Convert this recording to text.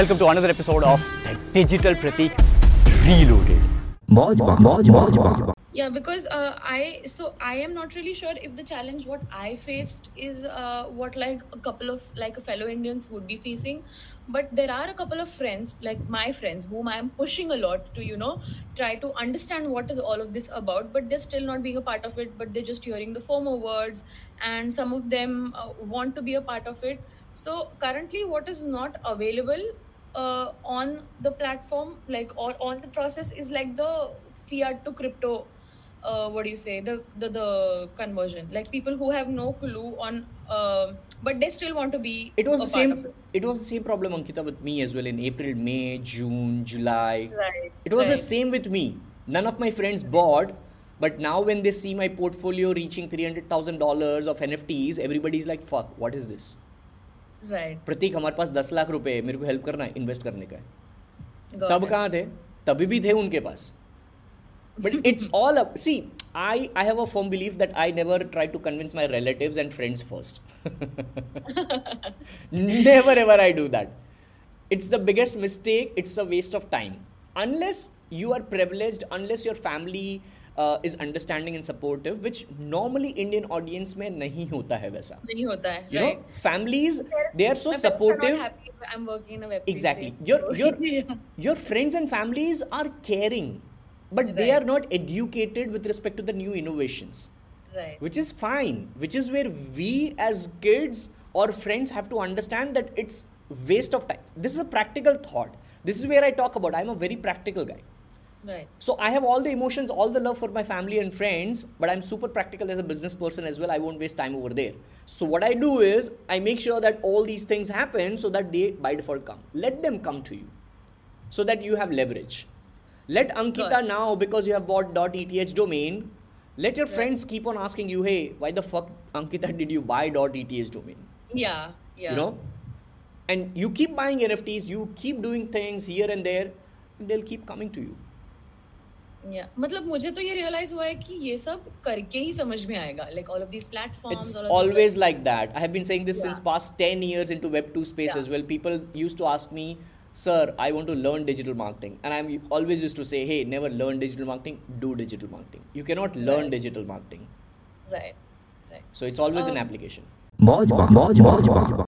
Welcome to another episode of the Digital Pratik Reloaded. yeah because uh, i so i am not really sure if the challenge what i faced is uh, what like a couple of like a fellow indians would be facing. But there are a couple of friends like my friends whom i am pushing a lot to you know try to understand what is all of this about but they're still not being a part of it but they're just hearing the former words and some of them uh, want to be a part of it. So currently what is not available uh, on the platform like or on the process is like the fiat to crypto uh, what do you say the, the the conversion. Like people who have no clue on uh, but they still want to be it was the same it. it was the same problem ankita with me as well in april may june july. Right it was the same with me. None of my friends bought but now when they see my portfolio reaching $300000 of nfts everybody's like fuck what is this right. प्रतीक हमारे पास दस लाख रुपए है मेरे को help करना है invest करने का है। Got तब कहाँ थे? तभी भी थे उनके पास। But it's all up see I I have a firm believe that I never try to convince my relative and friends first never ever I do that it's the biggest mistake it's a waste of time unless you are privilege unless your family is understanding and supportive which normally Indian audience में नहीं होता है वैसा नहीं होता है you know families they are so supportive exactly your your your friends and families are caring but they are not educated with respect to the new innovations which is fine which is where we as kids or friends have to understand that it's waste of time this is a practical thought this is where i talk about i'm a very practical guy right so I have all the emotions, all the love for my family and friends, but I'm super practical as a business person as well. I won't waste time over there. So what I do is I make sure that all these things happen so that they by default come. Let them come to you, so that you have leverage. Let Ankita now because you have bought .eth domain. Let your Right. friends keep on asking you, hey, why the fuck Ankita did you buy .eth domain? yeah yeah You know, and you keep buying NFTs, you keep doing things here and there, and they'll keep coming to you. मतलब मुझे तो ये realise हुआ है कि ये सब करके ही समझ में आएगा like all of this platforms it's always like that I have been saying this since past 10 years into web 2 space as well people used to ask me sir I want to learn digital marketing and I am always used to say hey never learn digital marketing do digital marketing you can not learn digital marketing right right so it's always an application मौज मौज मौज मौज